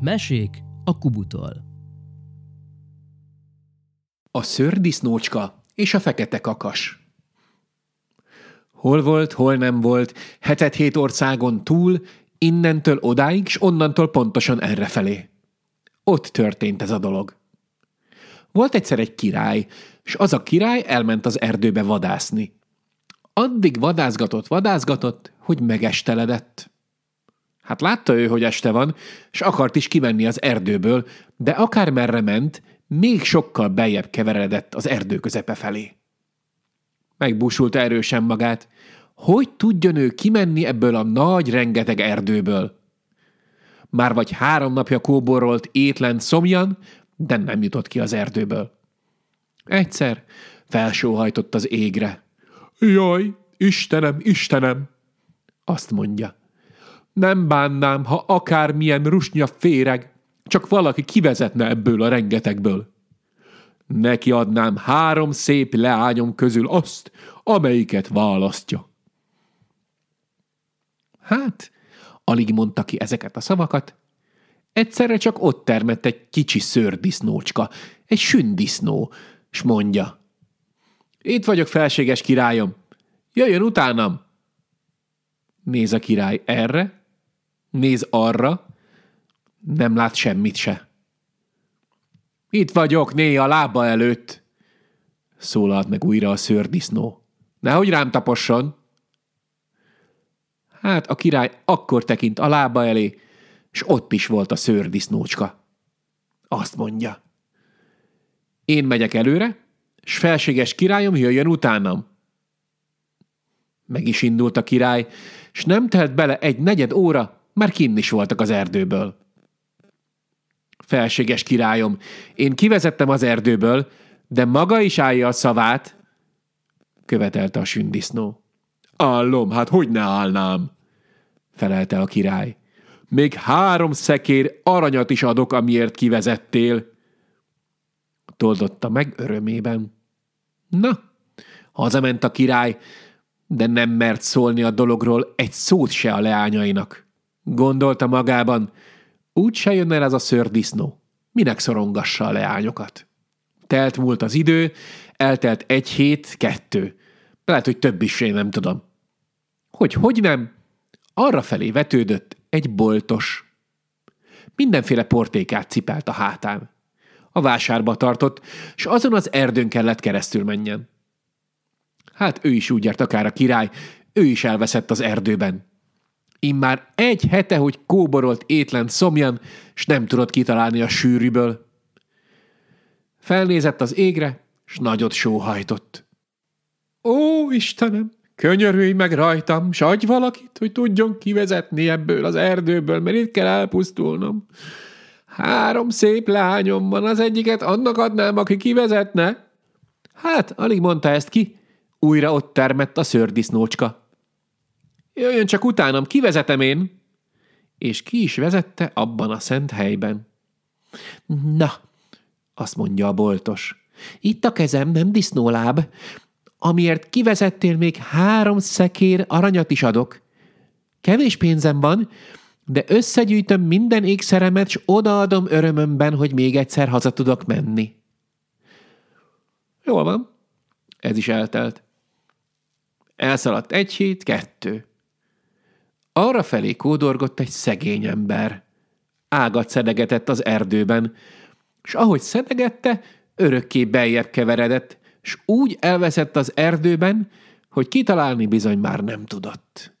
Mesék a Kubutól. A szördisznócska és a fekete kakas. Hol volt, hol nem volt, hetet-hét országon túl, innentől odáig, s onnantól pontosan errefelé. Ott történt ez a dolog. Volt egyszer egy király, s az a király elment az erdőbe vadászni. Addig vadászgatott, vadászgatott, hogy megesteledett. Hát látta ő, hogy este van, és akart is kimenni az erdőből, de akármerre ment, még sokkal beljebb keveredett az erdő közepe felé. Megbúsult erősen magát. Hogy tudjon ő kimenni ebből a nagy, rengeteg erdőből? Már vagy három napja kóborolt étlen szomjan, de nem jutott ki az erdőből. Egyszer felsóhajtott az égre. Jaj, Istenem, Istenem! Azt mondja. Nem bánnám, ha akármilyen rusnya féreg, csak valaki kivezetne ebből a rengetegből. Neki adnám három szép leányom közül azt, amelyiket választja. Hát, alig mondta ki ezeket a szavakat, egyszerre csak ott termett egy kicsi szőrdisznócska, egy sündisznó, s mondja. Itt vagyok, felséges királyom, jöjjön utánam! Néz a király erre, néz arra, nem lát semmit se. Itt vagyok, né a lába előtt, szólalt meg újra a szőrdisznó. Nehogy rám taposson. Hát a király akkor tekint a lába elé, és ott is volt a szőrdisznócska. Azt mondja. Én megyek előre, s felséges királyom jöjjön utánam. Meg is indult a király, s nem telt bele egy negyed óra, már kinn is voltak az erdőből. Felséges királyom, én kivezettem az erdőből, de maga is állja a szavát, követelte a sündisznó. Állom, hát hogy ne állnám, felelte a király. Még három szekér aranyat is adok, amiért kivezettél. Toldotta meg örömében. Na, hazament a király, de nem mert szólni a dologról egy szót se a leányainak. Gondolta magában, úgy se jön el ez a szördisznó. Minek szorongassa a leányokat? Telt múlt az idő, eltelt egy hét, kettő. Lehet, hogy több is, én nem tudom. Hogy hogy nem? Arra felé vetődött egy boltos. Mindenféle portékát cipelt a hátán. A vásárba tartott, s azon az erdőn kellett keresztül menjen. Hát ő is úgy járt akár a király, ő is elveszett az erdőben. Immár egy hete, hogy kóborolt étlen szomjan, s nem tudott kitalálni a sűrűből. Felnézett az égre, s nagyot sóhajtott. Ó, Istenem, könyörülj meg rajtam, s adj valakit, hogy tudjon kivezetni ebből az erdőből, mert itt kell elpusztulnom. Három szép lányom van, az egyiket annak adnám, aki kivezetne. Hát, alig mondta ezt ki, újra ott termett a szördisznócska. Jöjjön csak utánam, kivezetem én! És ki is vezette abban a szent helyben. Na, azt mondja a boltos. Itt a kezem, nem disznóláb. Amiért kivezettél, még három szekér aranyat is adok. Kevés pénzem van, de összegyűjtöm minden ékszeremet, s odaadom örömömben, hogy még egyszer haza tudok menni. Jól van. Ez is eltelt. Elszaladt egy hét, kettő. Arra felé kódorgott egy szegény ember. Ágat szedegetett az erdőben, és ahogy szedegette, örökké beljebb keveredett, és úgy elveszett az erdőben, hogy kitalálni bizony már nem tudott.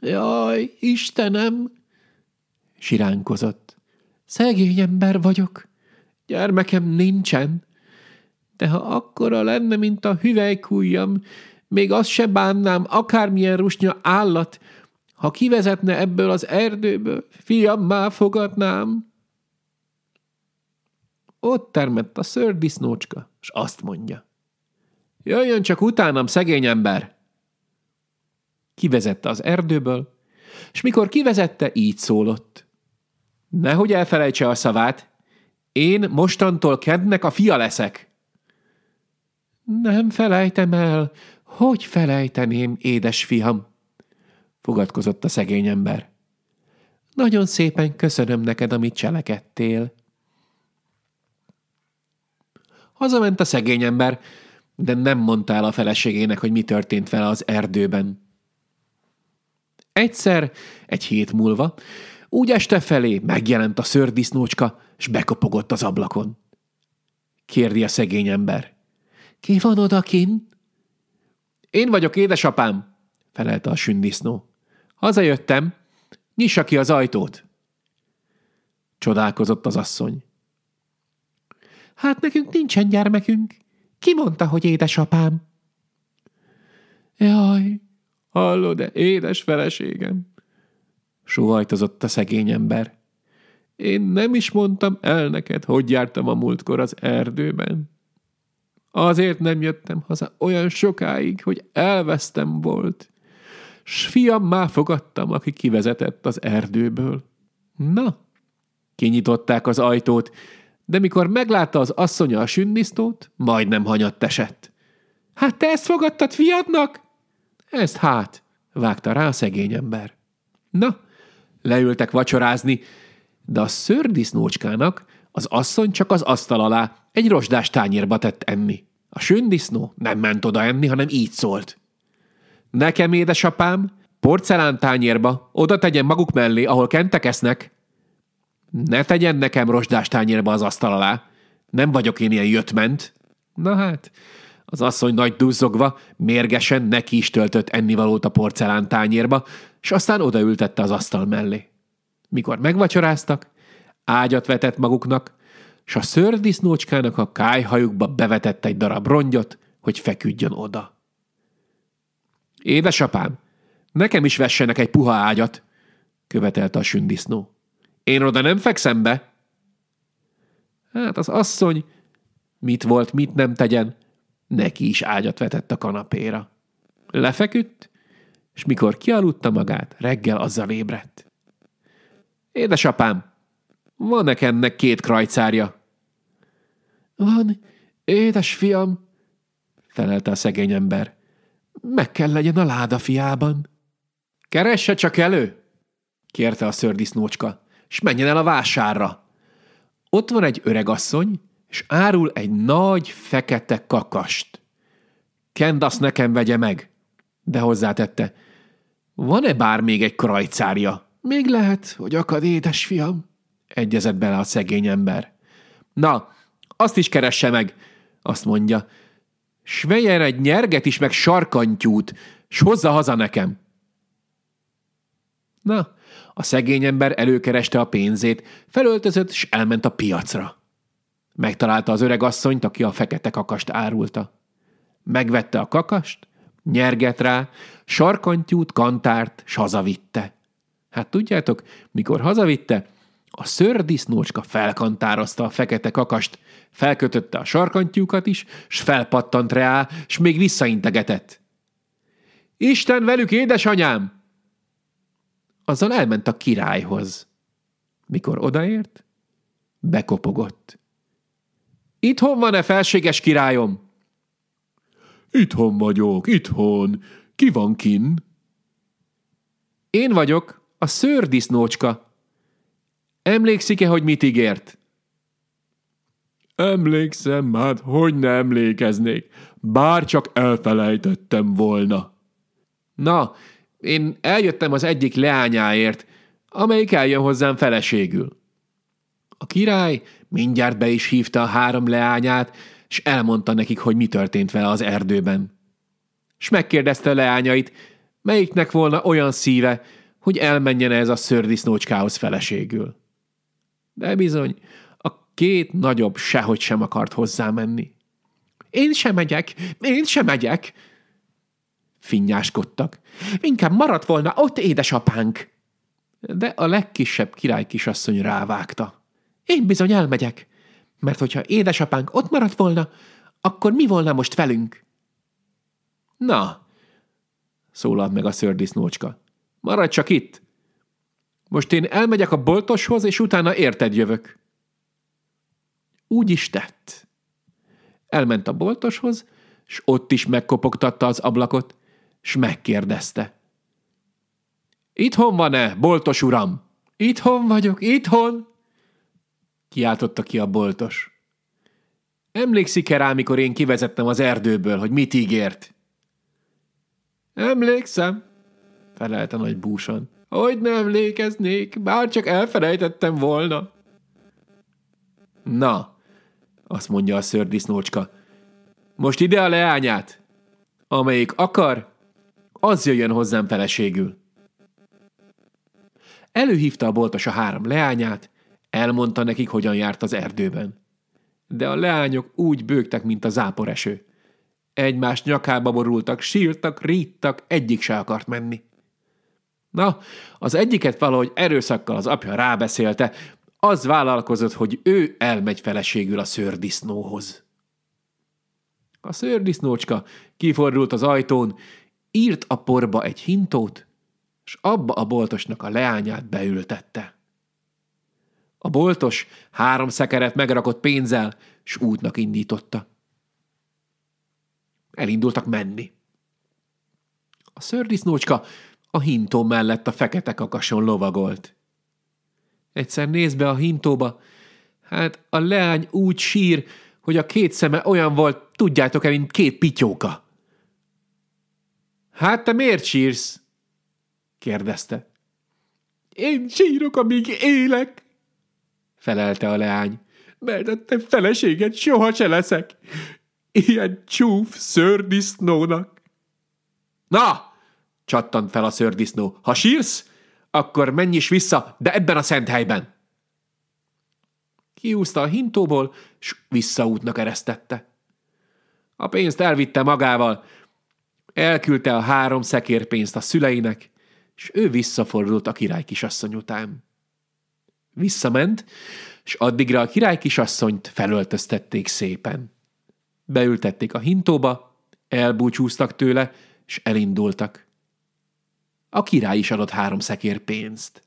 Jaj, Istenem! siránkozott. Szegény ember vagyok. Gyermekem nincsen. De ha akkora lenne, mint a hüvelykújjam, még azt se bánnám, akármilyen rusnya állat, ha kivezetne ebből az erdőből, már fogadnám. Ott termett a szördisznócska, és azt mondja. Jöjjön csak utánam, szegény ember! Kivezette az erdőből, és mikor kivezette, így szólott. Nehogy elfelejtse a szavát, én mostantól kednek a fia leszek. Nem felejtem el, hogy felejteném, édes fiam? fogadkozott a szegény ember. Nagyon szépen köszönöm neked, amit cselekedtél. Hazament a szegény ember, de nem mondta el a feleségének, hogy mi történt vele az erdőben. Egyszer, egy hét múlva, úgy este felé megjelent a szördisznócska, és bekopogott az ablakon. Kérdi a szegény ember. Ki van odakin? Én vagyok, édesapám, felelte a sündisznó. Hazajöttem, nyissa ki az ajtót. Csodálkozott az asszony. Hát nekünk nincsen gyermekünk. Ki mondta, hogy édesapám? Jaj, hallod-e, édes feleségem? Sóhajtozott a szegény ember. Én nem is mondtam el neked, hogy jártam a múltkor az erdőben. Azért nem jöttem haza olyan sokáig, hogy elvesztem volt. S fiam már fogadtam, aki kivezetett az erdőből. Na, kinyitották az ajtót, de mikor meglátta az asszonya a sünnisztót, majdnem hanyatt esett. Hát te ezt fogadtad fiadnak? Ezt hát, vágta rá a szegény ember. Na, leültek vacsorázni, de a szördisznócskának az asszony csak az asztal alá egy rozsdás tányérba tett enni. A sündisznó nem ment oda enni, hanem így szólt. Nekem, édesapám, porcelán tányérba oda tegyen maguk mellé, ahol kentek esznek. Ne tegyen nekem rozsdás tányérba az asztal alá. Nem vagyok én ilyen jöttment. Na hát, az asszony nagy duzzogva, mérgesen neki is töltött ennivalót a porcelán tányérba, és aztán odaültette az asztal mellé. Mikor megvacsoráztak, ágyat vetett maguknak, s a szördisznócskának a kájhajukba bevetett egy darab rongyot, hogy feküdjön oda. Édesapám, nekem is vessenek egy puha ágyat, követelte a sündisznó. Én oda nem fekszem be. Hát az asszony, mit volt, mit nem tegyen, neki is ágyat vetett a kanapéra. Lefeküdt, és mikor kialudta magát, reggel azzal ébredt. Édesapám, van e ennek két krajcárja? Van, édes fiam, felelte a szegény ember. Meg kell legyen a láda fiában. Keresse csak elő, kérte a szördisznócska, és menjen el a vásárra. Ott van egy öregasszony, és árul egy nagy, fekete kakast. Kend azt nekem vegye meg, de hozzátette. Van-e bár még egy krajcárja? Még lehet, hogy akad, édes fiam, egyezett bele a szegény ember. Na, azt is keresse meg, azt mondja. S vegyen egy nyerget is, meg sarkantyút, s hozza haza nekem. Na, a szegény ember előkereste a pénzét, felöltözött, és elment a piacra. Megtalálta az öreg asszonyt, aki a fekete kakast árulta. Megvette a kakast, nyerget rá, sarkantyút, kantárt, s hazavitte. Hát tudjátok, mikor hazavitte, a szördisznócska felkantározta a fekete kakast, felkötötte a sarkantyúkat is, s felpattant rá, s még visszaintegetett. Isten velük, édesanyám! Azzal elment a királyhoz. Mikor odaért, bekopogott. Itthon van-e felséges királyom? Itthon vagyok, itthon. Ki van kin? Én vagyok, a szőrdisznócska. Emlékszik-e, hogy mit ígért? Emlékszem, hát hogy ne emlékeznék, bár csak elfelejtettem volna. Na, én eljöttem az egyik leányáért, amelyik eljön hozzám feleségül. A király mindjárt be is hívta a három leányát, és elmondta nekik, hogy mi történt vele az erdőben. És megkérdezte a leányait, melyiknek volna olyan szíve, hogy elmenjen ez a szördisznócskához feleségül. De bizony, a két nagyobb sehogy sem akart hozzá menni. Én sem megyek, én sem megyek, finnyáskodtak. Inkább maradt volna ott édesapánk. De a legkisebb király kisasszony rávágta. Én bizony elmegyek, mert hogyha édesapánk ott maradt volna, akkor mi volna most velünk? Na, szólalt meg a szördisznócska. Maradj csak itt. Most én elmegyek a boltoshoz, és utána érted jövök. Úgy is tett. Elment a boltoshoz, és ott is megkopogtatta az ablakot, s megkérdezte. Itthon van-e, boltos uram? Itthon vagyok, itthon! Kiáltotta ki a boltos. Emlékszik-e rá, mikor én kivezettem az erdőből, hogy mit ígért? Emlékszem, felelte nagy búsan. Hogy nem emlékeznék, bár csak elfelejtettem volna. Na, azt mondja a szördisznócska, most ide a leányát. Amelyik akar, az jöjjön hozzám feleségül. Előhívta a boltos a három leányát, elmondta nekik, hogyan járt az erdőben. De a leányok úgy bőgtek, mint a záporeső. Egymás nyakába borultak, sírtak, ríttak, egyik se akart menni. Na, az egyiket valahogy erőszakkal az apja rábeszélte, az vállalkozott, hogy ő elmegy feleségül a szőrdisznóhoz. A szőrdisznócska kifordult az ajtón, írt a porba egy hintót, és abba a boltosnak a leányát beültette. A boltos három szekeret megrakott pénzzel, s útnak indította. Elindultak menni. A szördisznócska a hintó mellett a fekete kakason lovagolt. Egyszer néz be a hintóba, hát a leány úgy sír, hogy a két szeme olyan volt, tudjátok-e, mint két pityóka. Hát te miért sírsz? kérdezte. Én sírok, amíg élek, felelte a leány, mert a te feleséged soha se leszek. Ilyen csúf szördisznónak. Na, csattant fel a szördisznó. Ha sírsz, akkor menj is vissza, de ebben a szent helyben. Kiúzta a hintóból, s visszaútnak eresztette. A pénzt elvitte magával, elküldte a három szekér pénzt a szüleinek, és ő visszafordult a király kisasszony után. Visszament, és addigra a király kisasszonyt felöltöztették szépen. Beültették a hintóba, elbúcsúztak tőle, és elindultak. A király is adott három szekér pénzt.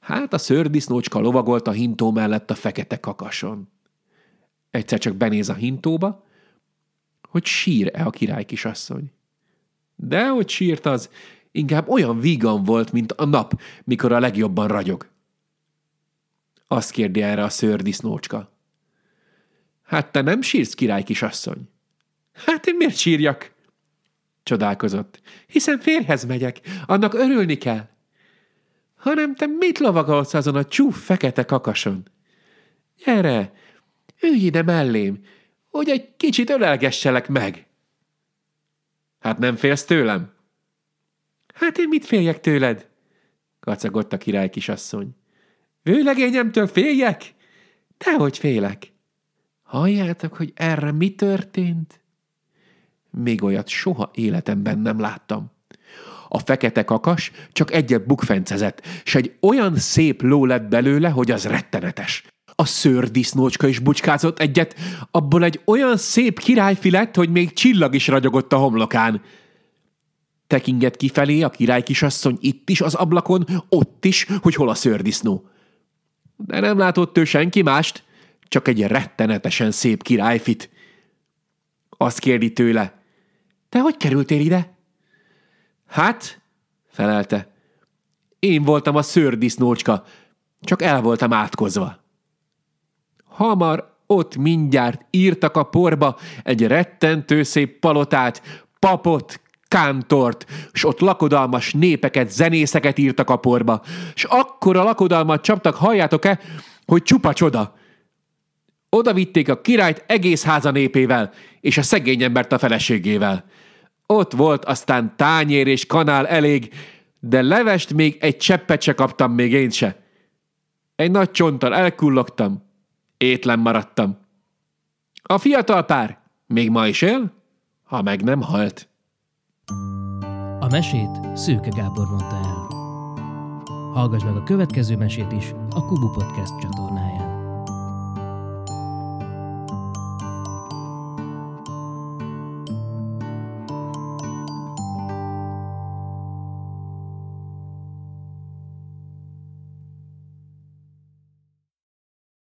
Hát a szördisznócska lovagolt a hintó mellett a fekete kakason. Egyszer csak benéz a hintóba, hogy sír-e a király kisasszony. De hogy sírt az, inkább olyan vígan volt, mint a nap, mikor a legjobban ragyog. Azt kérdi erre a szőrdisznócska. Hát te nem sírsz, király kisasszony? Hát én miért sírjak? Csodálkozott. Hiszen férhez megyek, annak örülni kell. Hanem te mit lovagolsz azon a csúf fekete kakason? Gyere, ülj ide mellém, hogy egy kicsit ölelgesselek meg. Hát nem félsz tőlem? Hát én mit féljek tőled? kacagott a király kisasszony. Vőlegényemtől féljek? Dehogy félek. Halljátok, hogy erre mi történt? Még olyat soha életemben nem láttam. A fekete kakas csak egyet bukfencezett, s egy olyan szép ló lett belőle, hogy az rettenetes. A szőrdisznócska is bucskázott egyet, abból egy olyan szép királyfi lett, hogy még csillag is ragyogott a homlokán. Tekingett kifelé a király kisasszony itt is az ablakon, ott is, hogy hol a szőrdisznó. De nem látott ő senki mást, csak egy rettenetesen szép királyfit. Azt kérdi tőle, te hogy kerültél ide? Hát, felelte, én voltam a szőrdisznócska, csak el voltam átkozva. Hamar ott mindjárt írtak a porba egy rettentő szép palotát, papot, kántort, s ott lakodalmas népeket, zenészeket írtak a porba, s akkor a lakodalmat csaptak, halljátok-e, hogy csupa csoda. Oda vitték a királyt egész háza népével, és a szegény embert a feleségével. Ott volt aztán tányér és kanál elég, de levest még egy cseppet se kaptam még én se. Egy nagy csonttal elkullogtam, étlen maradtam. A fiatal pár még ma is él, ha meg nem halt. A mesét Szőke Gábor mondta el. Hallgass meg a következő mesét is a Kubu Podcast csatornáján.